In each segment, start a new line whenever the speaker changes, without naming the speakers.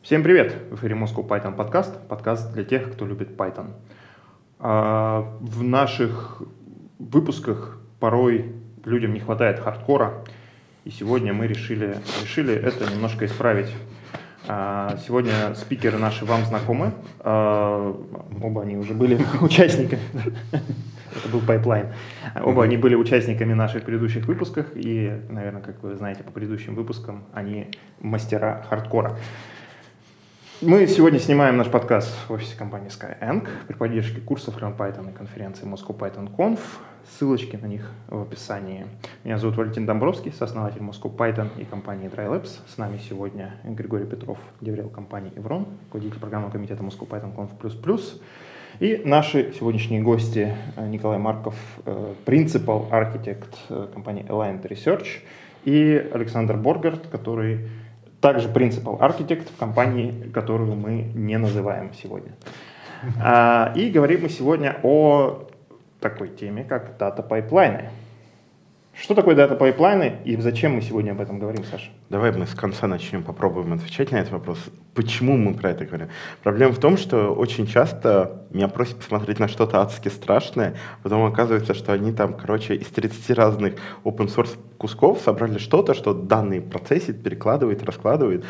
Всем привет! В эфире Moscow Python подкаст, подкаст для тех, кто любит Python. А, в наших выпусках порой людям не хватает хардкора, и сегодня мы решили, решили это немножко исправить. А, сегодня спикеры наши вам знакомы, а, оба они уже были участниками, это был pipeline, оба они были участниками наших предыдущих выпусков, и, наверное, как вы знаете по предыдущим выпускам, они мастера хардкора. Мы сегодня снимаем наш подкаст в офисе компании Skyeng при поддержке курсов Learn Python и конференции Moscow Python Conf. Ссылочки на них в описании. Меня зовут Валентин Домбровский, сооснователь Moscow Python и компании DryLabs. С нами сегодня Григорий Петров, деврел компании Evron, руководитель программного комитета Moscow Python Conf++. И наши сегодняшние гости Николай Марков, принципал архитект компании Aligned Research, и Александр Боргард, который также принципал в компании, которую мы не называем сегодня. А, и говорим мы сегодня о такой теме, как дата-пайплайны. Что такое дата-пайплайны и зачем мы сегодня об этом говорим, Саша?
Давай мы с конца начнем, попробуем отвечать на этот вопрос. Почему мы про это говорим? Проблема в том, что очень часто меня просят посмотреть на что-то адски страшное, потом оказывается, что они там, короче, из 30 разных open source кусков собрали что-то, что данные процессит, перекладывает, раскладывает,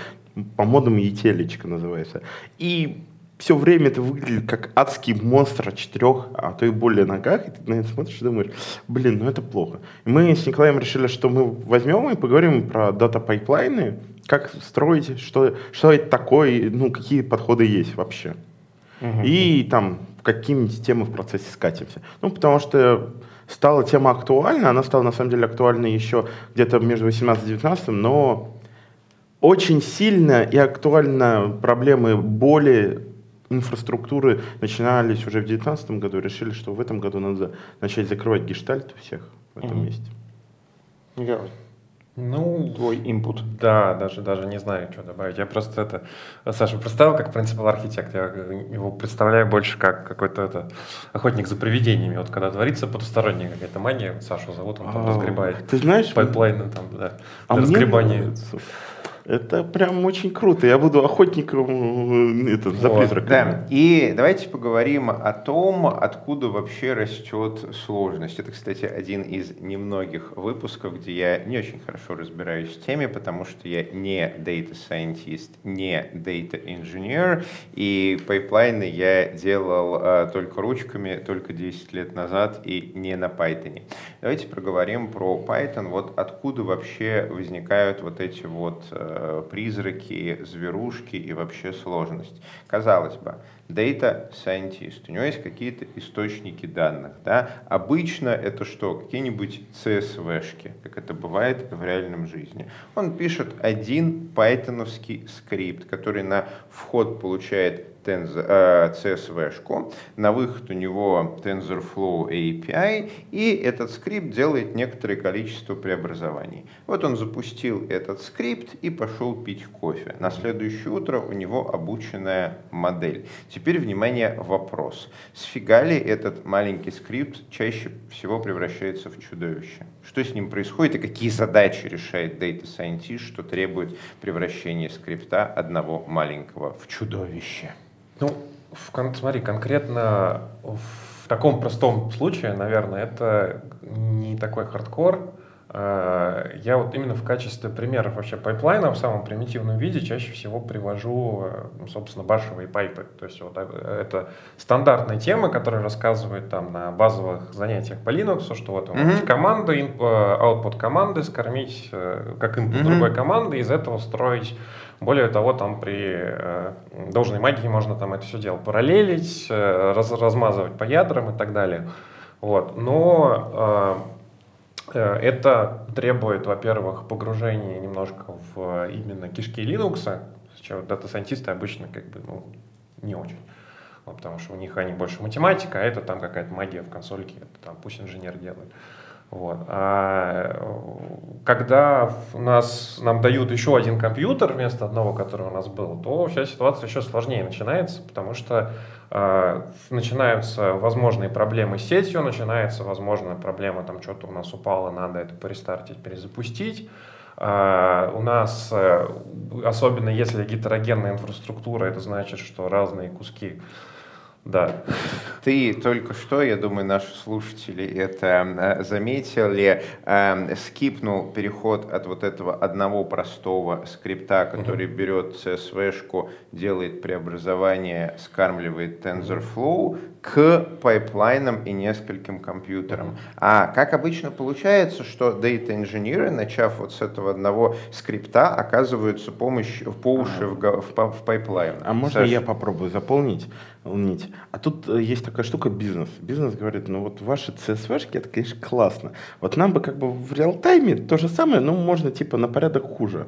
по-модному ETL называется. И все время это выглядит как адский монстр о четырех, а то и более ногах, и ты на это смотришь и думаешь, блин, ну это плохо. И мы с Николаем решили, что мы возьмем и поговорим про дата-пайплайны, как строить, что, что это такое, ну, какие подходы есть вообще. Угу. И там какими-нибудь темы в процессе скатимся. Ну, потому что стала тема актуальна, она стала на самом деле актуальна еще где-то между 18 и 19, но очень сильно и актуальна проблемы боли инфраструктуры начинались уже в 2019 году, решили, что в этом году надо начать закрывать гештальт всех в этом угу. месте.
Николай, ну, твой инпут.
Да, даже, даже не знаю, что добавить. Я просто это... Саша представил как принципал архитект. Я его представляю больше как какой-то это, охотник за привидениями. Вот когда творится потусторонняя какая-то магия, вот Сашу зовут, он там а, разгребает.
Ты знаешь...
Пайплайны там, да.
А разгребание. Мне это прям очень круто. Я буду охотником э, это, за вот, призраками.
Да. И давайте поговорим о том, откуда вообще растет сложность. Это, кстати, один из немногих выпусков, где я не очень хорошо разбираюсь в теме, потому что я не data scientist, не data engineer, и пайплайны я делал а, только ручками, только 10 лет назад и не на Python. Давайте поговорим про Python. Вот откуда вообще возникают вот эти вот Э, призраки, зверушки и вообще сложность. Казалось бы, data scientist, у него есть какие-то источники данных. Да? Обычно это что? Какие-нибудь CSV-шки, как это бывает в реальном жизни. Он пишет один пайтоновский скрипт, который на вход получает CSV-шку, э, на выход у него TensorFlow API, и этот скрипт делает некоторое количество преобразований. Вот он запустил этот скрипт и пошел пить кофе. На следующее утро у него обученная модель. Теперь, внимание, вопрос. С фига ли этот маленький скрипт чаще всего превращается в чудовище? Что с ним происходит и какие задачи решает Data Scientist, что требует превращения скрипта одного маленького в чудовище?
Ну, в, смотри, конкретно в таком простом случае, наверное, это не такой хардкор. А, я вот именно в качестве примеров вообще пайплайна в самом примитивном виде чаще всего привожу, ну, собственно, башевые пайпы. То есть вот э, это стандартная тема, которая рассказывает там на базовых занятиях по Linux, что вот mm-hmm. команды, э, output команды скормить э, как input mm-hmm. другой команды, из этого строить более того, там при э, должной магии можно там это все дело параллелить, э, раз, размазывать по ядрам и так далее. Вот. Но э, это требует, во-первых, погружения немножко в именно кишки Linux, с чего дата-сайентисты обычно как бы ну, не очень. Вот, потому что у них они больше математика, а это там какая-то магия в консольке, это там пусть инженер делает. Вот. А когда у нас, нам дают еще один компьютер вместо одного, который у нас был, то вся ситуация еще сложнее начинается, потому что э, начинаются возможные проблемы с сетью, начинается возможная проблема, там что-то у нас упало, надо это перестартить, перезапустить. А, у нас, э, особенно если гетерогенная инфраструктура, это значит, что разные куски да.
Ты только что, я думаю, наши слушатели это э, заметили, э, скипнул переход от вот этого одного простого скрипта, который угу. берет CSV-шку, делает преобразование, скармливает TensorFlow, к пайплайнам и нескольким компьютерам. А как обычно получается, что data-инженеры, начав вот с этого одного скрипта, оказываются помощь, по уши в, в, в пайплайн.
А можно Саш? я попробую заполнить? Нить. А тут э, есть такая штука бизнес. Бизнес говорит, ну вот ваши CSV-шки, это, конечно, классно. Вот нам бы как бы в реал-тайме то же самое, но можно типа на порядок хуже.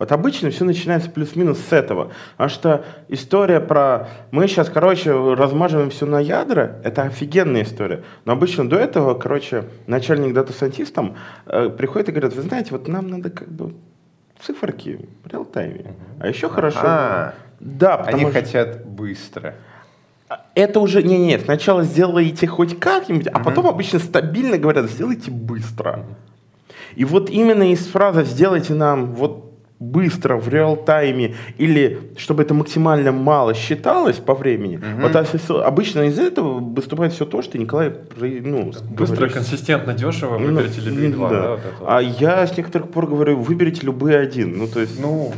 Вот обычно все начинается плюс-минус с этого. Потому что история про мы сейчас, короче, размазываем все на ядра, это офигенная история. Но обычно до этого, короче, начальник дата-сайентистам э, приходит и говорит, вы знаете, вот нам надо как бы циферки в реал-тайме. А еще хорошо...
А, да, они что... хотят быстро.
Это уже, не-не, сначала сделайте хоть как-нибудь, а потом обычно стабильно говорят, сделайте быстро. И вот именно из фразы «сделайте нам вот быстро, в реал-тайме, или чтобы это максимально мало считалось по времени, угу. вот обычно из этого выступает все то, что Николай ну,
Быстро, говоришь, консистентно, дешево, выберите ну, любые два. Да. Да, вот
а я с некоторых пор говорю, выберите любые один. Ну, то есть, ну,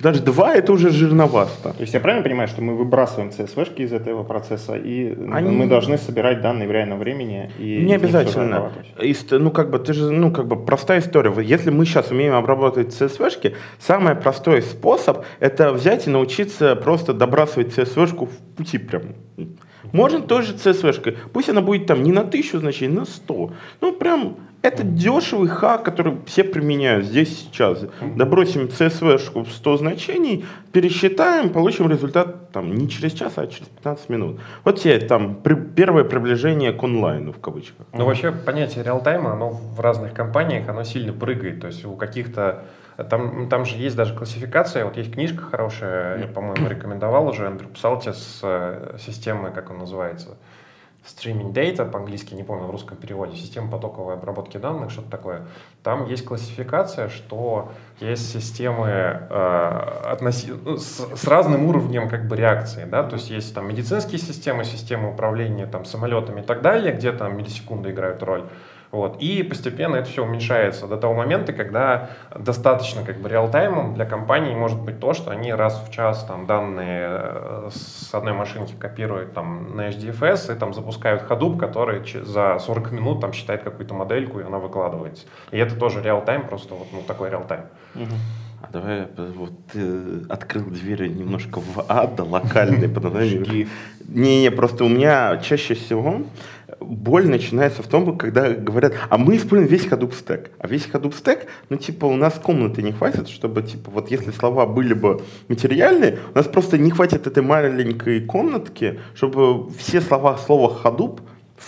даже два это уже жирновато.
То есть я правильно понимаю, что мы выбрасываем CSV-шки из этого процесса, и Они... мы должны собирать данные в реальном времени? И
не обязательно. Ну, как бы, ты же, ну, как бы простая история. Если мы сейчас умеем обрабатывать CSV-шки, Самый простой способ – это взять и научиться просто добрасывать CSV-шку в пути прям. Можно тоже CSV-шкой. Пусть она будет там не на тысячу значений, на сто. Ну, прям это дешевый хак, который все применяют здесь сейчас. Добросим CSV-шку в 100 значений, пересчитаем, получим результат там, не через час, а через 15 минут. Вот тебе там при, первое приближение к онлайну в кавычках.
Ну вообще понятие реалтайма, оно в разных компаниях, оно сильно прыгает. То есть у каких-то там, там же есть даже классификация, вот есть книжка хорошая, я, по-моему, рекомендовал уже, Андрю Псалти с э, системой, как он называется, Streaming Data, по-английски, не помню в русском переводе, система потоковой обработки данных, что-то такое. Там есть классификация, что есть системы э, относи... Ну, с, с разным уровнем как бы реакции, да, то есть есть там медицинские системы, системы управления там самолетами и так далее, где там миллисекунды играют роль. Вот. И постепенно это все уменьшается до того момента, когда достаточно как бы реалтаймом для компании может быть то, что они раз в час там, данные э, с одной машинки копируют там, на HDFS и там, запускают Hadoop, который за 40 минут там, считает какую-то модельку, и она выкладывается. И это тоже реалтайм, просто вот ну, такой реалтайм.
А давай вот ты открыл двери немножко в ад, локальный под названием. Не-не, просто у меня чаще всего боль начинается в том, когда говорят, а мы используем весь Hadoop стек. А весь Hadoop стек, ну, типа, у нас комнаты не хватит, чтобы, типа, вот если слова были бы материальные, у нас просто не хватит этой маленькой комнатки, чтобы все слова слова Hadoop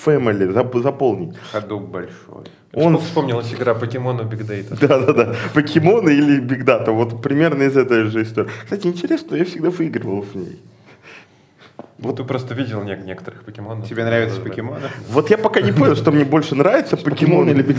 family заполнить.
Hadoop большой.
Он вспомнилась игра покемоны Big Data.
Да-да-да, покемоны или Big Data, вот примерно из этой же истории. Кстати, интересно, я всегда выигрывал в ней.
Вот ты просто видел некоторых покемонов.
Тебе нравятся покемоны?
Вот я пока не понял, что мне больше нравится, покемоны или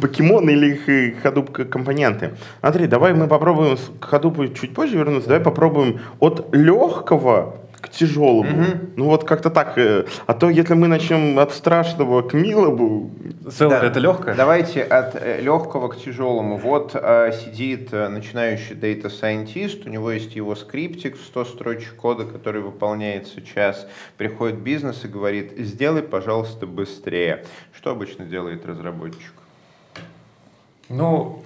покемоны или их ходуп компоненты. Андрей, давай мы попробуем к ходупу чуть позже вернуться. Давай попробуем от легкого к тяжелому. Угу. Ну вот как-то так. Э, а то если мы начнем от страшного к милому...
Целое да. это легкое?
Давайте от э, легкого к тяжелому. Вот э, сидит начинающий data scientist, у него есть его скриптик в 100 строчек кода, который выполняется час. Приходит бизнес и говорит, сделай, пожалуйста, быстрее. Что обычно делает разработчик?
Ну,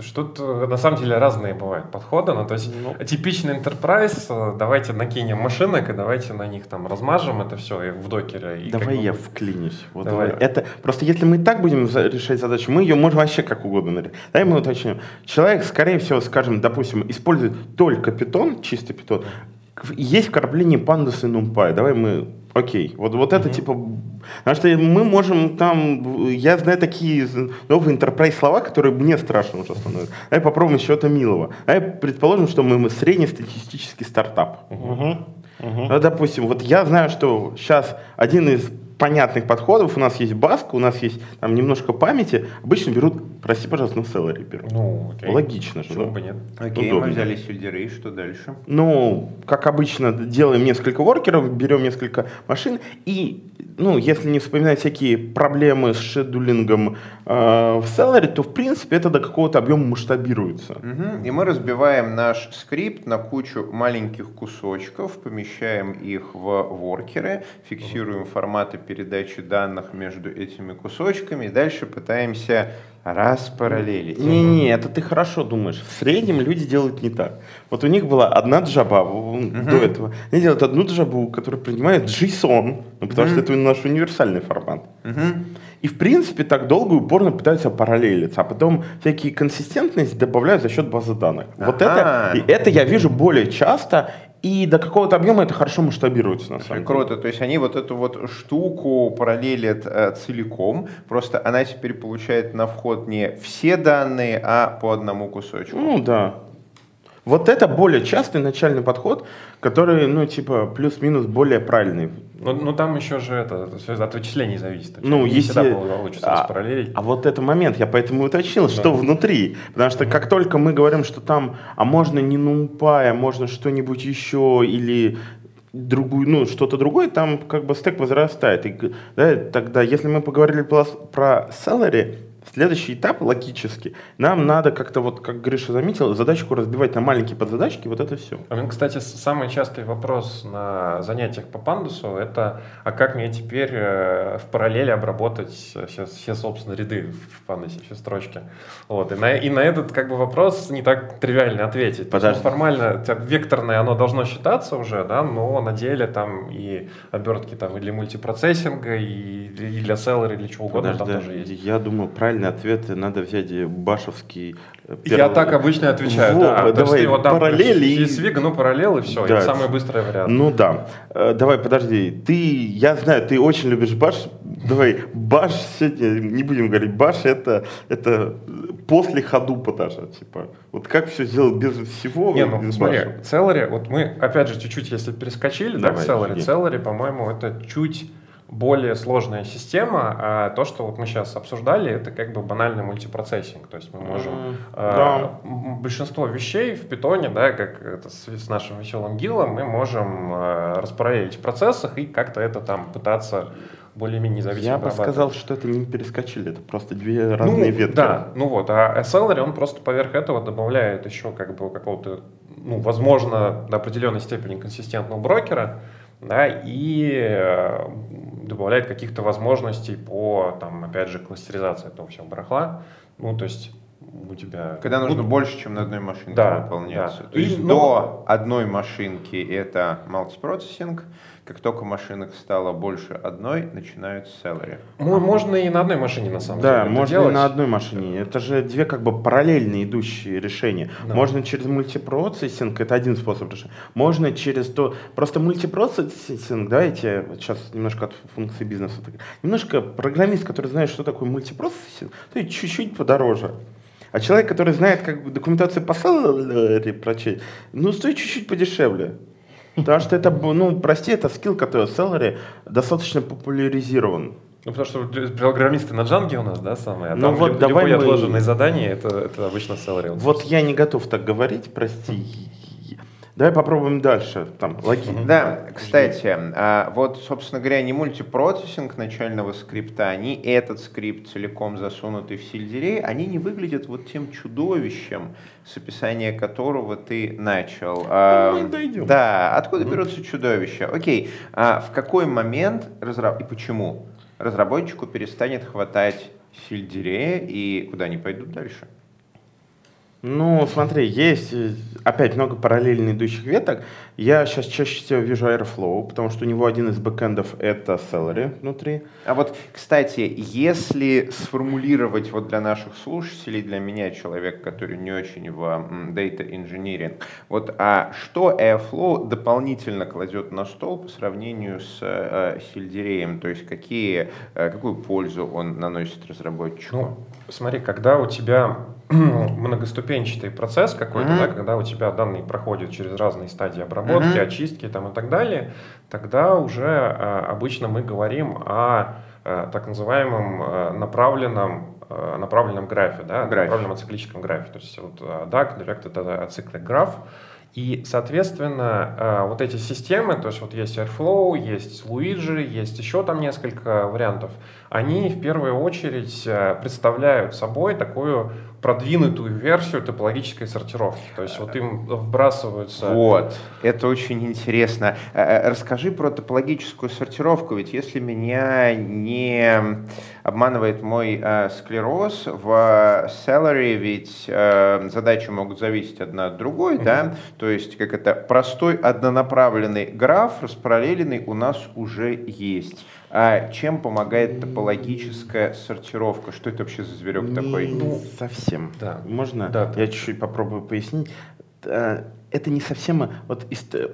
Слушай, тут э, на самом деле разные бывают подходы. Ну, то есть ну. типичный enterprise, э, давайте накинем машинок и давайте на них там размажем это все в докере.
И давай я вклинюсь. Вот давай. давай. Это, просто если мы так будем решать задачу, мы ее можем вообще как угодно нарисовать. Давай мы уточним. Человек, скорее всего, скажем, допустим, использует только питон, чистый питон. Есть вкрапление и NumPy. Давай мы Окей, вот, вот это mm-hmm. типа, потому что мы можем там, я знаю такие новые enterprise слова, которые мне страшно уже становятся. Давай попробуем чего-то милого. Давай предположим, что мы, мы среднестатистический стартап. Mm-hmm. Mm-hmm. Ну, допустим, вот я знаю, что сейчас один из понятных подходов, у нас есть баск, у нас есть там немножко памяти, обычно берут прости, пожалуйста, ну Celery беру.
Ну, окей.
Логично же,
Почему
да?
бы нет?
Окей,
Удобно.
мы взяли сельдерей, что дальше?
Ну, как обычно, делаем несколько воркеров, берем несколько машин, и, ну, если не вспоминать всякие проблемы с шедулингом э, в Celery, то, в принципе, это до какого-то объема масштабируется.
Мгм. И мы разбиваем наш скрипт на кучу маленьких кусочков, помещаем их в воркеры, фиксируем форматы передачи данных между этими кусочками, и дальше пытаемся распараллелить.
Не-не, это ты хорошо думаешь. В среднем люди делают не так. Вот у них была одна джаба м, до этого. Они делают одну джабу, которая принимает JSON, ну, потому что это наш универсальный формат. И, в принципе, так долго и упорно пытаются параллелиться, а потом всякие консистентности добавляют за счет базы данных. Вот это, и это я вижу более часто, и до какого-то объема это хорошо масштабируется, на самом деле.
Круто, то есть они вот эту вот штуку параллелят э, целиком, просто она теперь получает на вход не все данные, а по одному кусочку.
Ну да. Вот это более частый начальный подход, который, ну, типа, плюс-минус более правильный.
Ну, ну там еще же это, всё от вычислений зависит.
Ну,
не
если-
всегда получится
а-
распараллелить.
А вот это момент, я поэтому уточнил, что внутри. Потому что как только мы говорим, что там, а можно не NumPy, а можно что-нибудь еще, или другую, ну, что-то другое, там как бы стек возрастает. И, да, тогда, если мы поговорили про, про salary, следующий этап логически, нам надо как-то, вот как Гриша заметил, задачку разбивать на маленькие подзадачки, вот это все.
А, Кстати, самый частый вопрос на занятиях по пандусу это, а как мне теперь э, в параллели обработать все, все, собственно, ряды в пандусе, все строчки? Вот. И, на, и на этот как бы вопрос не так тривиально ответить. То есть,
Подожди.
ну, формально векторное оно должно считаться уже, да, но на деле там и обертки там и для мультипроцессинга, и, и для селлера, и для чего угодно там
Подожди,
тоже есть.
я думаю, правильный ответ надо взять и башевский. э,
Я так обычно отвечаю,
Вот,
да.
Давай,
вот там
параллели и-
свига, ну параллел и все,
Да.
это самый быстрый вариант.
Ну да. Э, давай, подожди. Ты, я знаю, ты очень любишь баш. Давай, баш сегодня, не будем говорить, баш это, это после ходупа даже, типа. Вот как все сделать без всего?
Не, ну
без
смотри? Celery, вот мы, опять же, чуть-чуть, если перескочили, да,
Давай,
к Celery,
иди.
Celery, по-моему, это чуть более сложная система, а то, что вот мы сейчас обсуждали, это как бы банальный мультипроцессинг, то есть мы можем
М,
э,
да.
большинство вещей в питоне, да, как это с, с нашим веселым гилом, мы можем э, распараллелить в процессах и как-то это там пытаться более-менее независимо
Я бы сказал, что это не перескочили, это просто две разные
ну,
ветки.
Да, ну вот, а Celery, он просто поверх этого добавляет еще как бы какого-то, ну, возможно, до определенной степени консистентного брокера, да, и э, добавляет каких-то возможностей по, там, опять же, кластеризации этого всего барахла. Ну, то есть у тебя...
Когда нужно
ну,
больше, чем на одной машинке
Да,
выполняться.
да.
То есть
И, ну,
до одной машинки это мультипроцессинг, как только машинок стало больше одной, начинают celery.
ну, можно и на одной машине, на самом
Да,
деле, это
можно
делать.
и на одной машине. Это же две как бы параллельно идущие решения.
Да.
Можно через мультипроцессинг, это один способ решения. Можно через то... Просто мультипроцессинг, давайте вот сейчас немножко от функции бизнеса. так. Немножко программист, который знает, что такое мультипроцессинг, то и чуть-чуть подороже. А человек, который знает как бы документацию по Celery прочесть, ну, стоит чуть-чуть подешевле. Потому что это, ну, прости, это скилл, который в Celery достаточно популяризирован.
Ну, потому что программисты на джанге у нас, да, самые, а
Ну
там
вот
люб-
давай
любые
мы-
отложенные задания, это, это обычно Celery.
Вот я не готов так говорить, прости. Давай попробуем дальше. Там, логи.
Да, кстати, а, вот, собственно говоря, не мультипроцессинг начального скрипта, ни этот скрипт целиком засунутый в сельдерей, они не выглядят вот тем чудовищем, с описания которого ты начал. А,
мы дойдем.
Да, откуда берутся чудовища? Окей, а в какой момент разра- и почему разработчику перестанет хватать сельдерея и куда они пойдут дальше?
Ну, смотри, есть э, опять много параллельно идущих веток. Я сейчас чаще всего вижу Airflow, потому что у него один из бэкэндов это Celery внутри.
А вот, кстати, если сформулировать вот для наших слушателей, для меня, человек, который не очень в data engineering, вот а что Airflow дополнительно кладет на стол по сравнению с э, сельдереем, то есть какие, э, какую пользу он наносит разработчику?
Ну, смотри, когда у тебя многоступенчатый процесс какой-то,
Мгм.
да, когда у тебя данные проходят через разные стадии обработки,
Мгм.
очистки там, и так далее, тогда уже а, обычно мы говорим о э, так называемом э, направленном э, направленном графе, да,
Графе.
направленном ациклическом графе. То есть вот э, DAG, Direct это ациклик граф. И, соответственно, э, вот эти системы, то есть вот есть Airflow, есть Luigi, есть еще там несколько вариантов, они в первую очередь э, представляют собой такую продвинутую версию топологической сортировки. То есть вот им вбрасываются...
Вот, это очень интересно. Э, э, Расскажи про топологическую сортировку, ведь если меня не обманывает мой э, склероз, в Celery ведь задачи могут зависеть одна от другой, да, то есть как это простой однонаправленный граф, распараллеленный у нас уже есть. А чем помогает топологическая сортировка? Что это вообще за зверек такой?
Не совсем.
Да.
Можно?
Да.
Я чуть-чуть попробую пояснить. Э, Это не совсем вот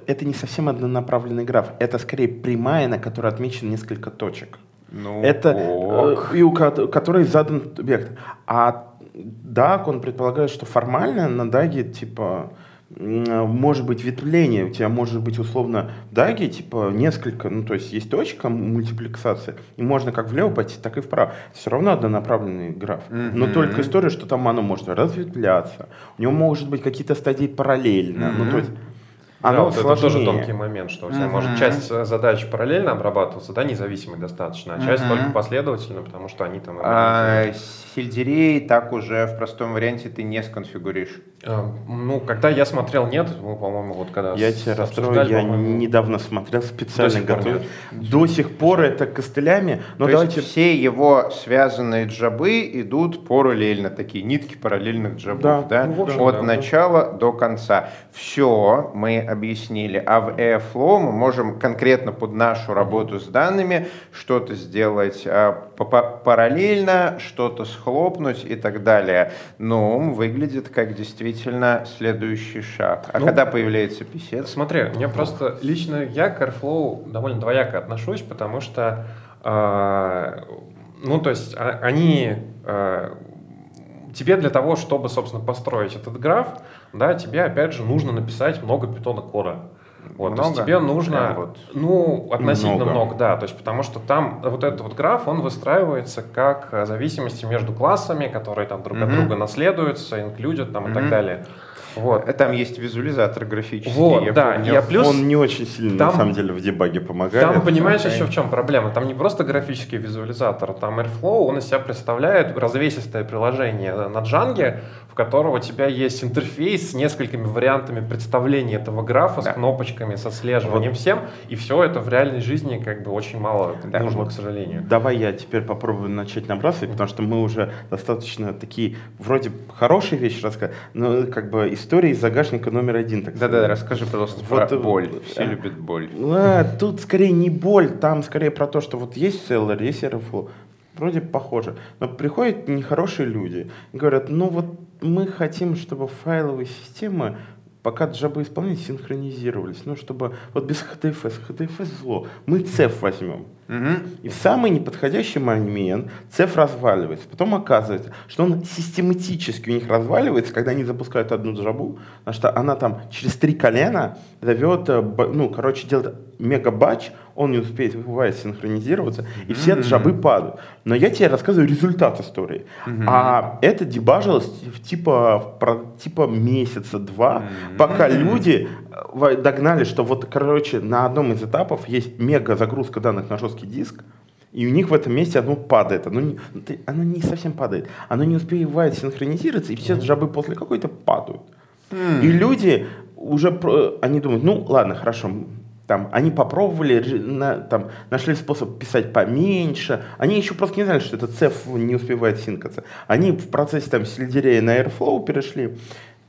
это не совсем однонаправленный граф. Это скорее прямая, на которой отмечено несколько точек.
Ну,
Это
ок.
э, и у ко- которой задан вектор. А DAG, он предполагает, что формально на DAG типа может быть ветвление, у тебя может быть условно DAG типа несколько, ну то есть есть точка мультиплексации, и можно как влево пойти, так и вправо. Все равно однонаправленный граф. Но
Мгм.
только история, что там оно может разветвляться, у него может быть какие-то стадии параллельно. Ну то есть
Да,
оно
вот это тоже
сложнее.
тонкий момент, что у тебя
Мгм.
может часть э, задач параллельно обрабатываться, да, независимой достаточно, а часть
Мгм.
только последовательно, потому что они там...
А, сельдерей так уже в простом варианте ты не сконфигуришь.
Э, Ну, когда я смотрел, нет, мы, по-моему, вот когда
Я тебя расстрою, я недавно смотрел, специально
До сих пор
готовил. До сих пор это костылями, но
То
давайте...
есть все его связанные джабы идут параллельно, такие нитки параллельных джабов,
Да,
да?
ну, общем,
от
да.
начала до конца. Все мы объяснили. А в Airflow мы можем конкретно под нашу работу с данными что-то сделать а, па- па- параллельно, что-то схлопнуть и так далее. Ну, выглядит как действительно следующий шаг. А
Ну,
когда появляется писец?
Смотри, мне просто лично я к Airflow довольно двояко отношусь, потому что, э, ну, то есть а- они э, тебе для того, чтобы, собственно, построить этот граф, да, тебе, опять же, нужно написать много питона кода. Вот, то есть
Много?
тебе нужно,
вот.
ну, относительно
Много.
много. да, то есть потому что там вот этот вот граф, он выстраивается как э, зависимости между классами, которые там друг от
Мгм.
друга наследуются, инклюдят там и так далее. Вот.
Э, Там есть визуализатор графический.
Вот,
я
да,
помню.
я плюс...
Он не очень сильно,
там-
на самом деле, в дебаге помогает.
Там, понимаешь, еще в чем проблема? Там не просто графический визуализатор, там Airflow, он из себя представляет развесистое приложение на джанге, в котором у тебя есть интерфейс с несколькими вариантами представления этого графа,
Да.
с кнопочками, со отслеживанием всем, и все это в реальной жизни как бы очень мало
Да,
нужно,
вот.
к сожалению.
Давай я теперь попробую начать набрасывать, потому что мы уже достаточно такие, вроде хорошие вещи рассказали, но как бы истории из загашника номер один. Так
Да-да, расскажи, пожалуйста,
Вот,
про
э,
боль. Все
а.
любят боль.
А, тут скорее не боль, там скорее про то, что вот есть Seller, есть Airflow. Вроде похоже. Но приходят нехорошие люди и говорят, ну вот мы хотим, чтобы файловые системы, пока джабы исполнения синхронизировались. Ну, чтобы вот без HDFS, HDFS зло. Мы CEF возьмем.
Мгм.
И в самый неподходящий момент цеф разваливается. Потом оказывается, что он систематически у них разваливается, когда они запускают одну джабу, потому что она там через три колена зовет, э, ну, короче, делает мега-батч, он не успеет, бывает, синхронизироваться, и все
Мгм.
джабы падают. Но я тебе рассказываю результат истории. А это дебажилось в типа, в про- типа месяца два,
Мгм.
пока люди догнали, что вот, короче, на одном из этапов есть мега загрузка данных на жесткий диск, и у них в этом месте оно падает. Оно не, оно не совсем падает. Оно не успевает синхронизироваться, и все джабы после какой-то падают. И люди уже, они думают, ну ладно, хорошо, там, они попробовали, на- там, нашли способ писать поменьше. Они еще просто не знали, что этот цеф не успевает синкаться. Они в процессе там сельдерея на Airflow перешли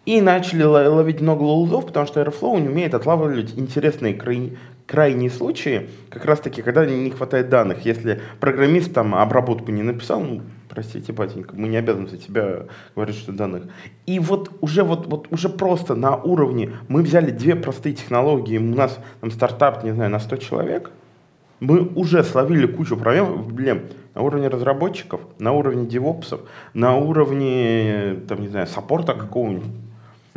и начали ло- ловить много лоузов, потому что Airflow не умеет отлавливать интересные край- крайние случаи, как раз таки, когда не хватает данных. Если программист там обработку не написал, ну, простите, батенька, мы не обязаны за тебя говорить, что данных. И вот уже, вот, вот уже просто на уровне, мы взяли две простые технологии, у нас там стартап, не знаю, на 100 человек, мы уже словили кучу проблем, проблем на уровне разработчиков, на уровне девопсов, на уровне, там, не знаю, саппорта какого-нибудь.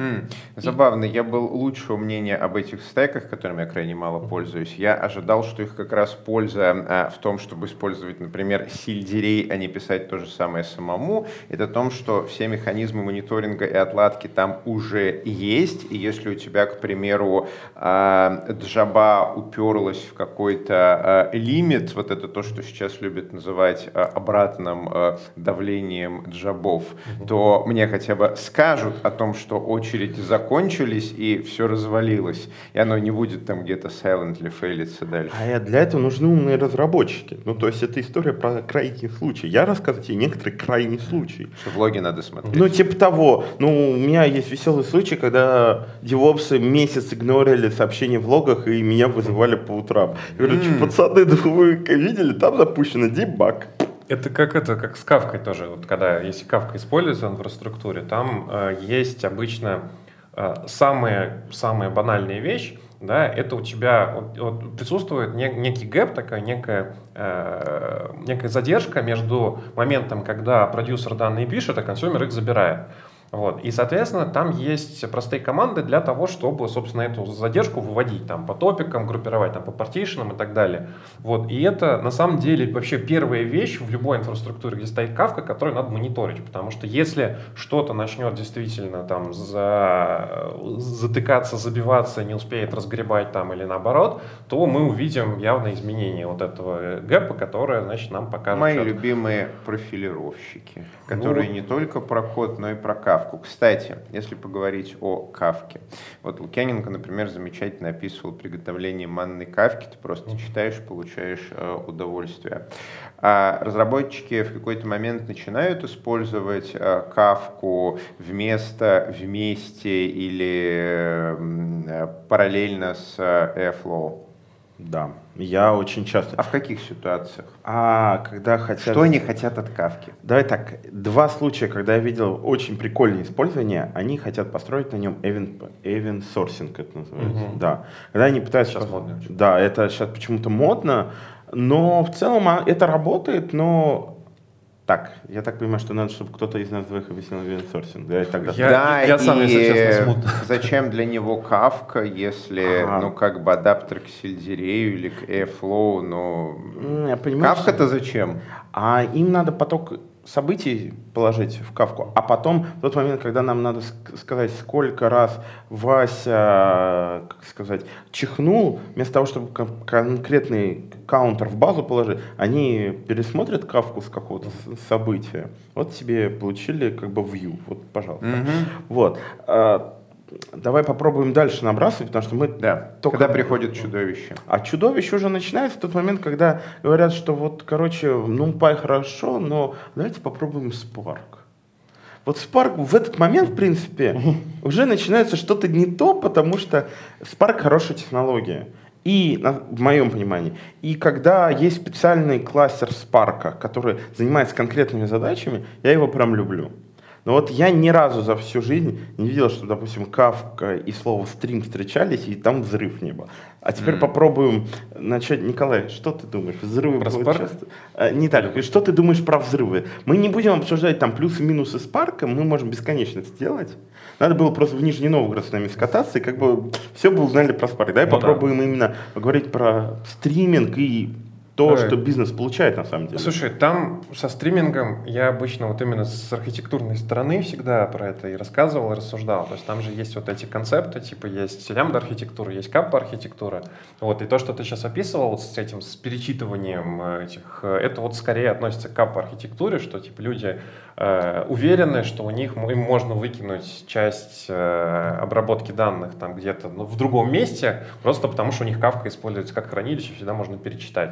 Хм, забавно, я был лучшего мнения об этих стеках, которыми я крайне мало пользуюсь. Я ожидал, что их как раз польза а, в том, чтобы использовать, например, сельдерей, а не писать то же самое самому. Это в том, что все механизмы мониторинга и отладки там уже есть. И если у тебя, к примеру, а, джаба уперлась в какой-то а, лимит, вот это то, что сейчас любят называть а, обратным а, давлением джабов, то мне хотя бы скажут о том, что очереди закончились и все развалилось, и оно не будет там где-то silently фейлиться дальше.
А для этого нужны умные разработчики. Ну, то есть это история про крайний случай. Я рассказываю тебе некоторые крайние случаи.
Что влоги надо смотреть.
Ну, типа того. Ну, у меня есть веселый случай, когда девопсы месяц игнорили сообщения в логах и меня вызывали по утрам. Я говорю, пацаны, да вы видели, там запущено дебаг.
Это как это, как с кафкой тоже. Вот когда если Kafka используется в инфраструктуре, там э, есть обычно э, самая самая банальная вещь, да, это у тебя вот, вот присутствует не, некий gap, такая некая, э, некая задержка между моментом, когда продюсер данные пишет, а consumer их забирает. Вот. И, соответственно, там есть простые команды для того, чтобы, собственно, эту задержку выводить там, по топикам, группировать там, по партишенам и так далее. Вот. И это, на самом деле, вообще первая вещь в любой инфраструктуре, где стоит кавка, которую надо мониторить. Потому что если что-то начнет действительно там, за... затыкаться, забиваться, не успеет разгребать там или наоборот, то мы увидим явное изменение вот этого гэпа, которое, значит, нам покажет.
Мои любимые профилировщики, которые ну... не только про код, но и про кавку Кавку. Кстати, если поговорить о Кавке. Вот Лукьяненко, например, замечательно описывал приготовление манной Кавки. Ты просто читаешь, получаешь э, удовольствие. А разработчики в какой-то момент начинают использовать э, Кавку вместо, вместе или э, параллельно с Airflow.
Да, я очень часто.
А в каких ситуациях?
А когда хотят...
Что они хотят от кавки?
Давай так, два случая, когда я видел очень прикольное использование, они хотят построить на нем event, event sourcing, это называется. Угу. Да. Когда они пытаются...
Сейчас модно.
Да, это сейчас почему-то модно, но в целом а, это работает, но так, я так понимаю, что надо, чтобы кто-то из нас двоих объяснил веб-сорсинг. Да, тогда...
я, да, я сам, если честно, смутно. Зачем для него кавка, если, ага. ну, как бы адаптер к сельдерею или к Airflow, но... Кавка-то зачем?
А им надо поток событий положить в кавку, а потом в тот момент, когда нам надо сказать, сколько раз Вася, как сказать, чихнул, вместо того, чтобы конкретный каунтер в базу положить, они пересмотрят кавку с какого-то события. Вот тебе получили как бы view. Вот, пожалуйста. Mm-hmm. Вот. Давай попробуем дальше набрасывать, потому что мы
да. только... Когда приходит чудовище.
А чудовище уже начинается в тот момент, когда говорят, что вот, короче, ну, пай хорошо, но давайте попробуем Spark. Вот Spark в этот момент, в принципе, уже начинается что-то не то, потому что Spark хорошая технология. И, в моем понимании, и когда есть специальный кластер Spark, который занимается конкретными задачами, я его прям люблю. Но вот я ни разу за всю жизнь не видел, что, допустим, кавка и слово стрим встречались, и там взрыв не был. А теперь mm. попробуем начать. Николай, что ты думаешь? Взрывы
про Spark? часто?
А, не так. Что ты думаешь про взрывы? Мы не будем обсуждать там плюсы и минусы Спарка, мы можем бесконечно это сделать. Надо было просто в Нижний Новгород с нами скататься, и как бы все бы узнали про Спарк. Давай ну, попробуем да. именно поговорить про стриминг и то, что бизнес получает на самом деле.
Слушай, там со стримингом я обычно вот именно с архитектурной стороны всегда про это и рассказывал, и рассуждал. То есть там же есть вот эти концепты, типа есть лямбда архитектура, есть каппа архитектура. Вот, и то, что ты сейчас описывал вот с этим, с перечитыванием э, этих, э, это вот скорее относится к каппа архитектуре, что типа люди э, уверены, что у них им можно выкинуть часть э, обработки данных там где-то ну, в другом месте, просто потому что у них кавка используется как хранилище, всегда можно перечитать.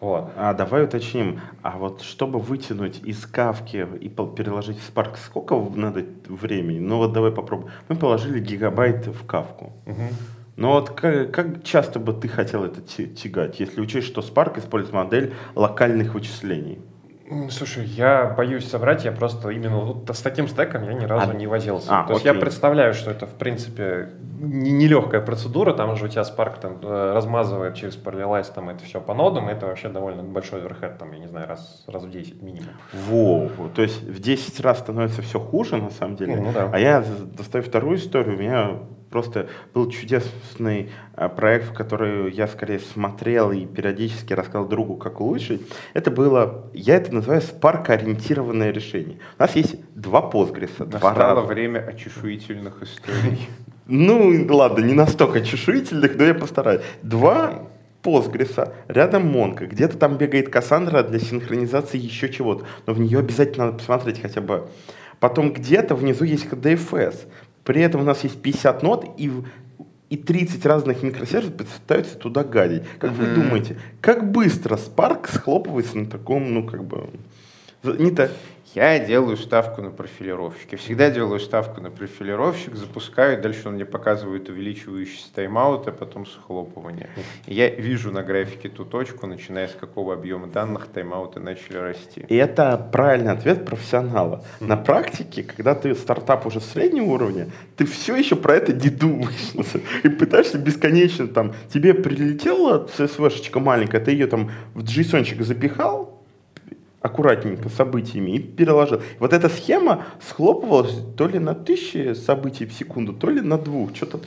Вот. А давай уточним, а вот чтобы вытянуть из кавки и переложить в Spark, сколько надо времени? Ну вот давай попробуем. Мы положили гигабайт в кавку. Угу. Но вот как, как часто бы ты хотел это тягать, если учесть, что Spark использует модель локальных вычислений?
Слушай, я боюсь соврать, я просто именно вот с таким стеком я ни разу
А-
не возился.
а,
То есть
окей.
я представляю, что это в принципе не- нелегкая процедура, там же у тебя Spark там, э, размазывает через Parallelize там это все по нодам, это вообще довольно большой оверхед, там, я не знаю, раз, раз в 10 минимум.
Во, во. то есть в 10 раз становится все хуже на самом деле.
Ну, ну да.
А я достаю вторую историю. У меня просто был чудесный а, проект, в который я скорее смотрел и периодически рассказал другу, как улучшить. Это было, я это называю спарк-ориентированное решение. У нас есть два Postgres, два
Настало
разных.
время очешуительных историй.
Ну, ладно, не настолько чешуительных, но я постараюсь. Два Postgres, рядом Монка, где-то там бегает Кассандра для синхронизации еще чего-то, но в нее обязательно надо посмотреть хотя бы. Потом где-то внизу есть HDFS, при этом у нас есть 50 нот и, и 30 разных микросервисов пытаются туда гадить. Как вы думаете, как быстро Spark схлопывается на таком, ну, как бы... Не так.
Я делаю ставку на профилировщик. Я всегда делаю ставку на профилировщик, запускаю, дальше он мне показывает увеличивающийся тайм-аут, а потом схлопывание. Я вижу на графике ту точку, начиная с какого объема данных тайм-ауты начали расти.
И это правильный ответ профессионала. На практике, когда ты стартап уже среднего уровня, ты все еще про это не думаешь. И пытаешься бесконечно там. Тебе прилетела CSV-шечка маленькая, ты ее там в JSON-чик запихал, аккуратненько событиями и переложил. Вот эта схема схлопывалась то ли на тысячи событий в секунду, то ли на двух. Что-то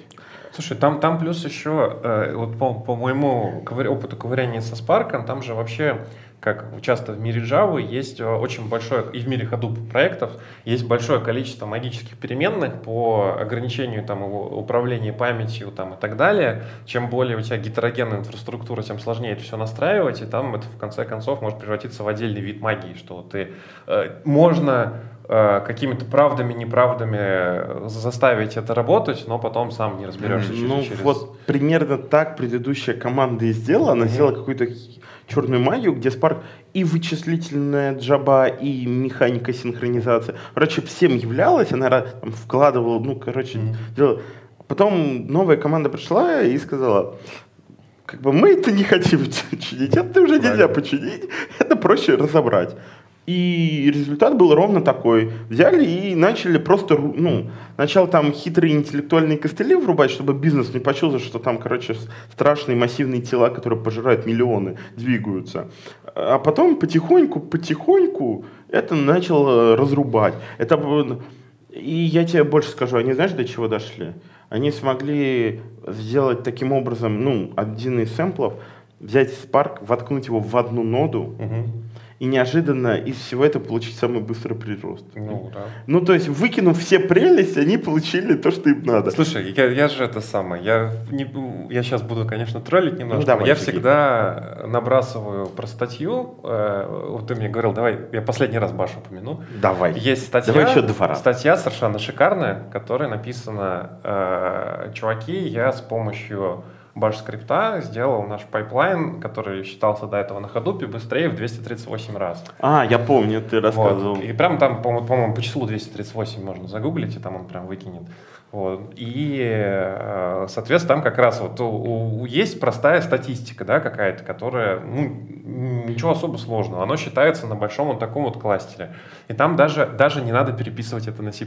Слушай, там, там плюс еще, э, вот по, по моему ковыря- опыту ковыряния со Spark, там же вообще, как часто в мире Java, есть э, очень большое, и в мире Hadoop проектов, есть большое количество магических переменных по ограничению там, его управления памятью там, и так далее. Чем более у тебя гетерогенная инфраструктура, тем сложнее это все настраивать, и там это в конце концов может превратиться в отдельный вид магии, что ты э, можно э, какими-то правдами, неправдами э, заставить это работать, но потом сам не разберешься через,
Ну,
через-
вот примерно так предыдущая команда и сделала. Она сделала какую-то черную магию, где Spark и вычислительная джаба, и механика синхронизации. Короче, всем являлась, она там вкладывала, ну, короче, делала. Потом новая команда пришла и сказала, как бы мы это не хотим чинить, это уже нельзя починить, это проще разобрать. И результат был ровно такой. Взяли и начали просто, ну, сначала там хитрые интеллектуальные костыли врубать, чтобы бизнес не почувствовал, что там, короче, страшные массивные тела, которые пожирают миллионы, двигаются. А потом потихоньку, потихоньку это начало разрубать. Это и я тебе больше скажу, они знаешь, до чего дошли? Они смогли сделать таким образом, ну, один из сэмплов, взять Spark, воткнуть его в одну ноду,
Мгм.
И неожиданно из всего этого получить самый быстрый прирост.
Ну, да.
Ну, то есть, выкинув все прелести, они получили то, что им надо.
Слушай, я, я же это самое, я, не, я сейчас буду, конечно, троллить немножко,
Ну, давай,
я
жги.
всегда набрасываю про статью, э, вот ты мне говорил, давай, я последний раз Башу упомяну,
Давай.
есть статья,
Давай еще два раза.
статья совершенно шикарная, которая написана, э, чуваки, я с помощью bash скрипта сделал наш пайплайн, который считался до этого на хадупе, быстрее в 238 раз.
А, я помню, ты рассказывал.
Вот. И прям там, по- по-моему, по числу 238 можно загуглить, и там он прям выкинет. Вот. И, э, соответственно, там как раз вот у- у- есть простая статистика, да, какая-то, которая, ну, ничего особо сложного. Оно считается на большом вот таком вот кластере. И там даже, даже не надо переписывать это на C++.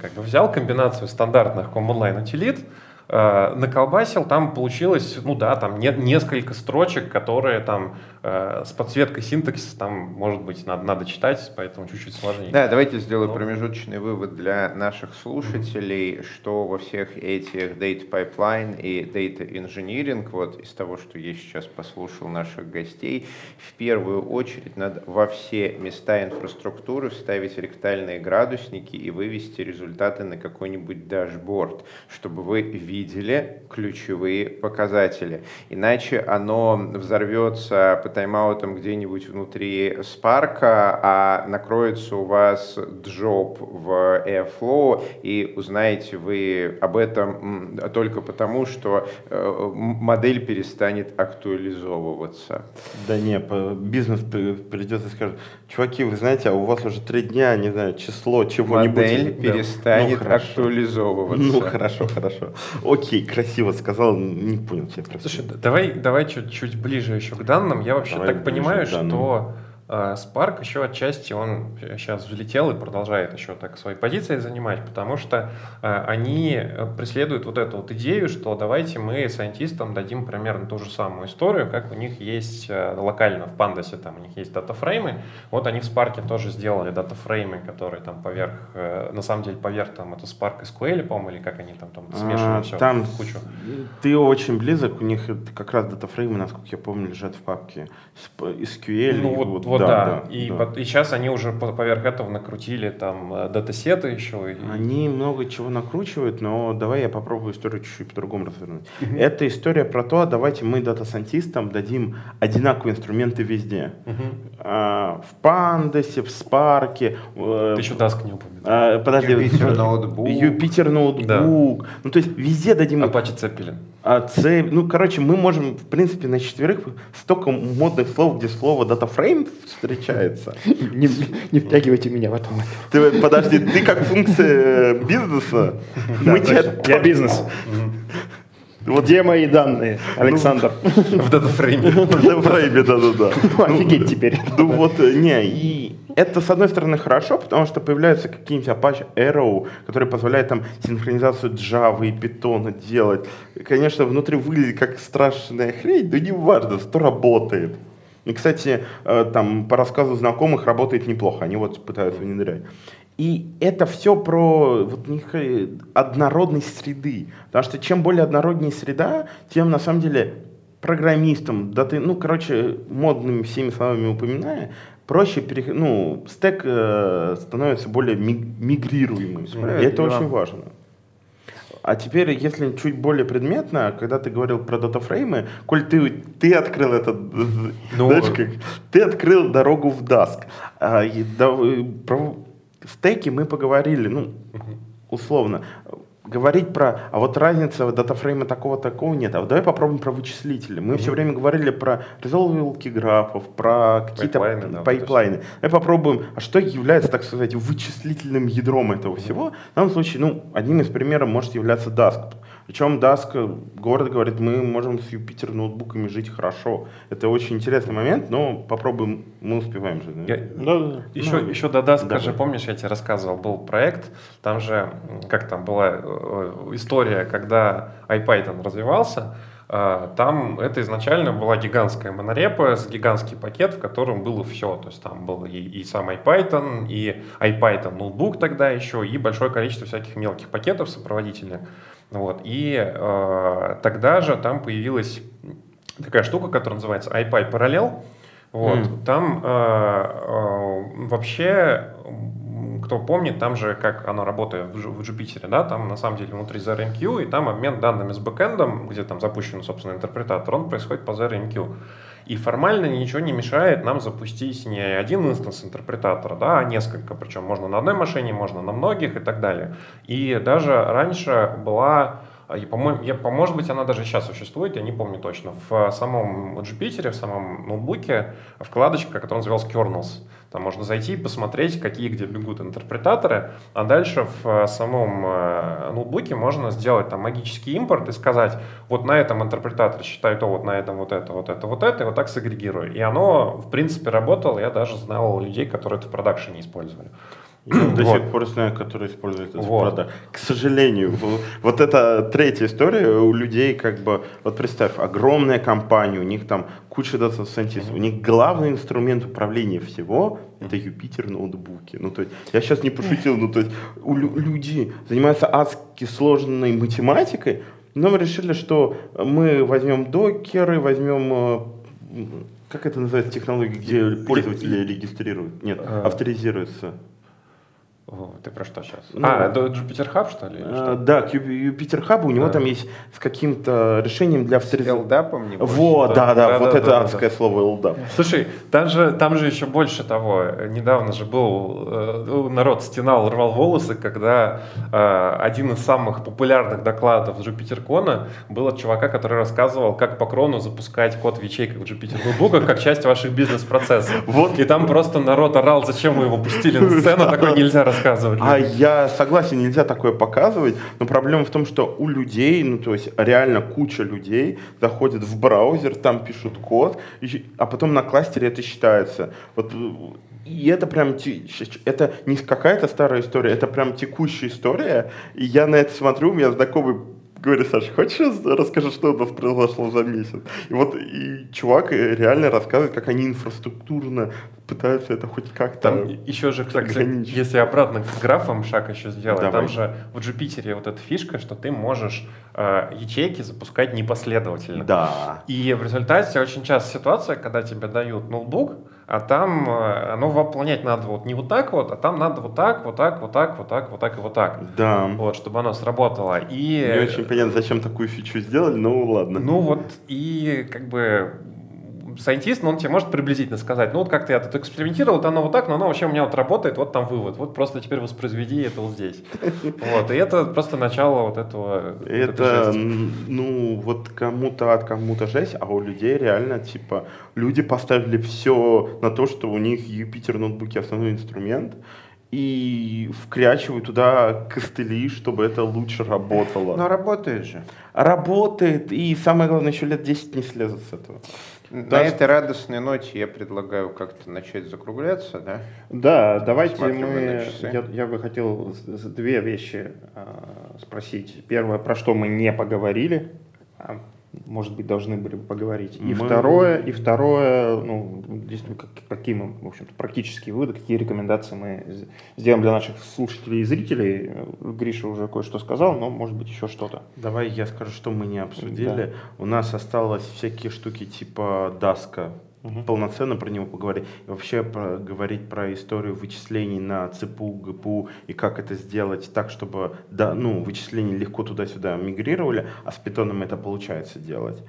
Как бы взял комбинацию стандартных command line утилит, наколбасил, там получилось, ну да, там нет несколько строчек, которые там э, с подсветкой синтаксиса, там, может быть, надо, надо читать, поэтому чуть-чуть сложнее.
Да, давайте сделаю
Ну.
промежуточный вывод для наших слушателей, что во всех этих data pipeline и data engineering, вот из того, что я сейчас послушал наших гостей, в первую очередь надо во все места инфраструктуры вставить ректальные градусники и вывести результаты на какой-нибудь дашборд, чтобы вы видели ключевые показатели. Иначе оно взорвется по тайм-аутам где-нибудь внутри спарка, а накроется у вас джоб в Airflow, и узнаете вы об этом только потому, что э, модель перестанет актуализовываться.
Да не, бизнес при- придет и скажет, чуваки, вы знаете, а у вас уже три дня, не знаю, число чего-нибудь.
Модель
Да.
перестанет
Ну, хорошо.
актуализовываться.
Ну, хорошо, хорошо. Окей, красиво сказал, не понял тебя.
Слушай, давай, давай чуть, чуть ближе еще к данным. Я вообще
Давай
так понимаю,
данным.
что Spark еще отчасти он сейчас взлетел и продолжает еще так свои позиции занимать, потому что э, они преследуют вот эту вот идею, что давайте мы сайентистам дадим примерно ту же самую историю, как у них есть локально в Pandas, там у них есть датафреймы, вот они в Spark тоже сделали датафреймы, которые там поверх, на самом деле поверх там это Spark SQL, по-моему, или как они там, там смешивают а, все
там кучу. Ты очень близок, у них как раз датафреймы, насколько я помню, лежат в папке SQL.
Ну вот, вот, вот да. да. да и, да. и сейчас они уже поверх этого накрутили там э, датасеты еще. И...
Они много чего накручивают, но давай я попробую историю чуть-чуть по-другому развернуть. Uh-huh. Это история про то, давайте мы дата-сантистам дадим одинаковые инструменты везде. Uh-huh. А, в Пандесе, в Спарке.
Э, Ты еще Dask не упомянул.
А, подожди.
Юпитер ноутбук.
Юпитер ноутбук. Да. Ну, то есть везде дадим...
Apache Zeppelin.
А, цепь. Ну, короче, мы можем, в принципе, на четверых столько модных слов, где слово датафрейм встречается.
Не, не втягивайте меня в это.
Ты, подожди, ты как функция бизнеса?
Мы Я бизнес. Вот где мои данные, Александр?
В датафрейме.
В датафрейме, да-да-да.
Ну, офигеть теперь.
Ну вот, э, не, и это, с одной стороны, хорошо, потому что появляются какие-нибудь Apache Arrow, которые позволяют там синхронизацию Java и Python делать. Конечно, внутри выглядит как страшная хрень, но не важно, что работает. И, кстати, э, там по рассказу знакомых работает неплохо, они вот пытаются внедрять. И это все про вот, однородность среды. Потому что чем более однороднее среда, тем на самом деле программистам, да ты, ну, короче, модными всеми словами упоминая, проще, перех... ну, стек э, становится более мигрируемым. И это очень важно. А теперь, если чуть более предметно, когда ты говорил про датафреймы, Коль ты, ты открыл этот, ну, знаешь, как, ты открыл дорогу в Dask. А, и, да, про стеки мы поговорили, ну, условно говорить про, а вот разница датафрейма такого-такого нет. А вот давай попробуем про вычислители. Мы mm-hmm. все время говорили про резолвилки графов, про какие-то пайплайны. Да, пайплайны. Давай попробуем, а что является, так сказать, вычислительным ядром этого mm-hmm. всего? В данном случае, ну, одним из примеров может являться Dask. Причем Dask, город говорит, мы можем с Юпитер ноутбуками жить хорошо. Это очень интересный момент, но попробуем, мы успеваем же.
Да? Я, да, да. Еще, ну, еще до Dask, да. же, помнишь, я тебе рассказывал, был проект, там же, как там была э, история, когда iPython развивался, э, там это изначально была гигантская монорепа с гигантский пакет, в котором было все. То есть там был и, и сам iPython, и iPython ноутбук тогда еще, и большое количество всяких мелких пакетов сопроводительных. Вот. И э, тогда же там появилась такая штука, которая называется iPy Parallel. Вот. Mm. Там э, э, вообще, кто помнит, там же, как оно работает в, в Jupyter, да, там на самом деле внутри ZRMQ, и там обмен данными с бэкэндом, где там запущен, собственно, интерпретатор, он происходит по ZRMQ. И формально ничего не мешает нам запустить не один инстанс интерпретатора, да, а несколько. Причем можно на одной машине, можно на многих и так далее. И даже раньше была и, по-моему, я, по, может быть, она даже сейчас существует, я не помню точно. В самом Jupyter, в самом ноутбуке вкладочка, которая называлась Kernels. Там можно зайти и посмотреть, какие где бегут интерпретаторы, а дальше в самом э, ноутбуке можно сделать там магический импорт и сказать, вот на этом интерпретаторе считай то, вот на этом вот это, вот это, вот это, и вот так сагрегирую. И оно, в принципе, работало, я даже знал людей, которые это в продакшене использовали.
Я до сих пор знаю, которые используют это вот. продаж. К сожалению, вот эта третья история у людей как бы, вот представь, огромная компания, у них там куча дата сайентистов, у них главный инструмент управления всего это Юпитер ноутбуки. Ну, то есть, я сейчас не пошутил, ну, то есть, у люди занимаются адски сложной математикой, но мы решили, что мы возьмем докеры, возьмем э, как это называется технология, где пользователи регистрируют? Нет, а. Авторизируются.
Ты про что сейчас? Ну, а, это Jupyter Hub, что ли?
Что? Да, к Jupyter Hub у него да. там есть с каким-то решением для
авторизации. LDAP,
не Вот, да, да, да, вот да, это да, адское да. слово LDAP.
Слушай, там же, там же еще больше того. Недавно же был, э, народ стенал, рвал волосы, когда э, один из самых популярных докладов JupyterCon был от чувака, который рассказывал, как по крону запускать код в ячейках в Jupyter ноутбука как часть ваших бизнес-процессов. Вот. И там просто народ орал, зачем вы его пустили на сцену, такой нельзя рассказывать.
А я согласен, нельзя такое показывать, но проблема в том, что у людей, ну то есть реально куча людей заходят в браузер, там пишут код, а потом на кластере это считается. Вот и это прям, это не какая-то старая история, это прям текущая история. И я на это смотрю, у меня знакомый говорю, Саша, хочешь расскажи, что у нас произошло за месяц? И вот и чувак реально рассказывает, как они инфраструктурно пытаются это хоть как-то
Там еще же, кстати, если обратно к графам шаг еще сделать, Давай. там же в Jupyter вот эта фишка, что ты можешь э, ячейки запускать непоследовательно.
Да.
И в результате очень часто ситуация, когда тебе дают ноутбук, а там э, оно выполнять надо вот не вот так вот, а там надо вот так, вот так, вот так, вот так, вот так и вот так.
Да.
Вот, чтобы оно сработало. И...
Не очень понятно, зачем такую фичу сделали, но ладно.
Ну вот, и как бы сайентист, но он тебе может приблизительно сказать, ну вот как-то я тут экспериментировал, это оно вот так, но оно вообще у меня вот работает, вот там вывод, вот просто теперь воспроизведи это вот здесь. Вот, и это просто начало вот этого.
Это, ну, вот кому-то от кому-то жесть, а у людей реально, типа, люди поставили все на то, что у них Юпитер ноутбуки основной инструмент, и вкрячиваю туда костыли, чтобы это лучше работало.
Но работает же.
Работает, и самое главное, еще лет 10 не слезут с этого.
На да, этой радостной ноте я предлагаю как-то начать закругляться, да?
Да, давайте мы... Я, я бы хотел две вещи э, спросить. Первое, про что мы не поговорили, а может быть, должны были бы поговорить. И мы... второе, и второе, ну, как, какие мы, в общем-то, практические выводы, какие рекомендации мы сделаем для наших слушателей и зрителей. Гриша уже кое-что сказал, но, может быть, еще что-то.
Давай я скажу, что мы не обсудили. Да. У нас осталось всякие штуки типа Даска, угу. полноценно про него поговорить. И вообще про, говорить про историю вычислений на ЦПУ, ГПУ и как это сделать так, чтобы да, ну, вычисления легко туда-сюда мигрировали, а с питоном это получается делать.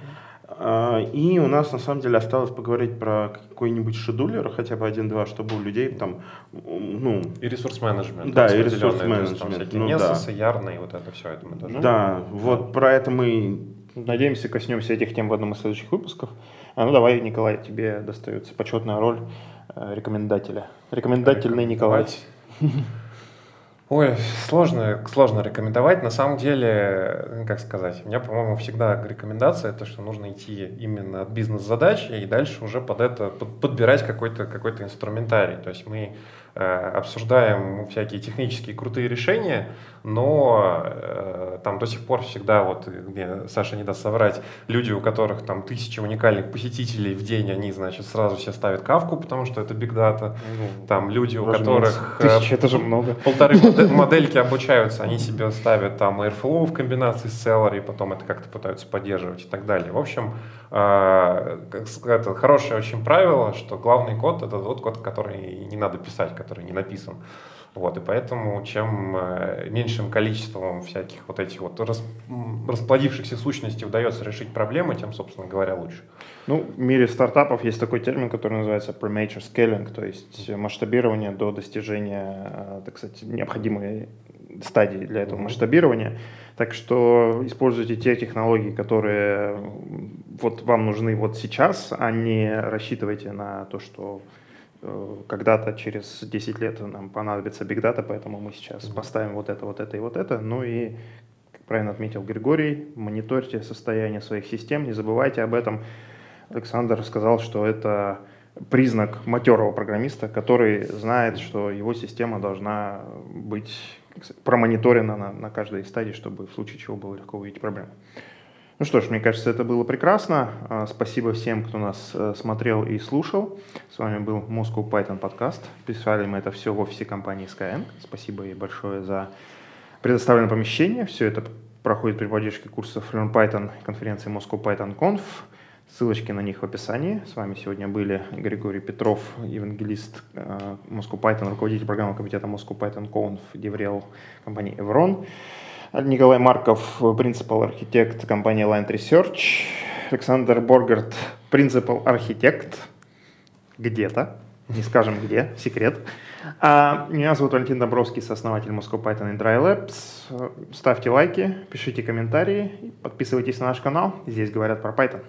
А, и у нас на самом деле осталось поговорить про какой-нибудь шедулер, хотя бы один-два, чтобы у людей там, ну...
И ресурс-менеджмент.
Да, и ресурс-менеджмент.
Ну, Несосы, да. ярные, вот это все, это мы
тоже... Да, вот про это мы...
Надеемся, коснемся этих тем в одном из следующих выпусков. А ну давай, Николай, тебе достается почетная роль э, рекомендателя. Рекомендательный Николай.
Ой, сложно, сложно рекомендовать. На самом деле, как сказать, у меня, по-моему, всегда рекомендация, это что нужно идти именно от бизнес-задачи и дальше уже под это подбирать какой-то какой инструментарий. То есть мы обсуждаем всякие технические крутые решения, но э, там до сих пор всегда, вот мне Саша не даст соврать, люди, у которых там тысячи уникальных посетителей в день, они, значит, сразу все ставят кавку, потому что это биг дата. Ну, там люди, у которых...
Тысячи, это же много.
Полторы модельки обучаются, они себе ставят там Airflow в комбинации с Celery, потом это как-то пытаются поддерживать и так далее. В общем, э, это хорошее очень правило, что главный код — это тот код, который не надо писать, который не написан. Вот, и поэтому чем э, меньшим количеством всяких вот этих вот рас, расплодившихся сущностей удается решить проблемы, тем, собственно говоря, лучше.
Ну, в мире стартапов есть такой термин, который называется premature scaling, то есть масштабирование до достижения, э, так сказать, необходимой стадии для этого масштабирования. Так что используйте те технологии, которые вот вам нужны вот сейчас, а не рассчитывайте на то, что когда-то через 10 лет нам понадобится Big Data, поэтому мы сейчас поставим вот это, вот это и вот это. Ну и, как правильно отметил Григорий, мониторьте состояние своих систем, не забывайте об этом. Александр сказал, что это признак матерого программиста, который знает, что его система должна быть промониторена на, на каждой стадии, чтобы в случае чего было легко увидеть проблему. Ну что ж, мне кажется, это было прекрасно. А, спасибо всем, кто нас э, смотрел и слушал. С вами был Moscow Python подкаст. Писали мы это все в офисе компании Skyeng. Спасибо ей большое за предоставленное помещение. Все это проходит при поддержке курсов Learn Python конференции Moscow Python Conf. Ссылочки на них в описании. С вами сегодня были Григорий Петров, евангелист э, Moscow Python, руководитель программы комитета Moscow Python Conf, Деврел компании Evron. Николай Марков, принципал архитект компании Line Research. Александр Боргард, принципал архитект где-то, не скажем где, секрет. А меня зовут Валентин Добровский, сооснователь Moscow Python и Dry Labs. Ставьте лайки, пишите комментарии, подписывайтесь на наш канал. Здесь говорят про Python.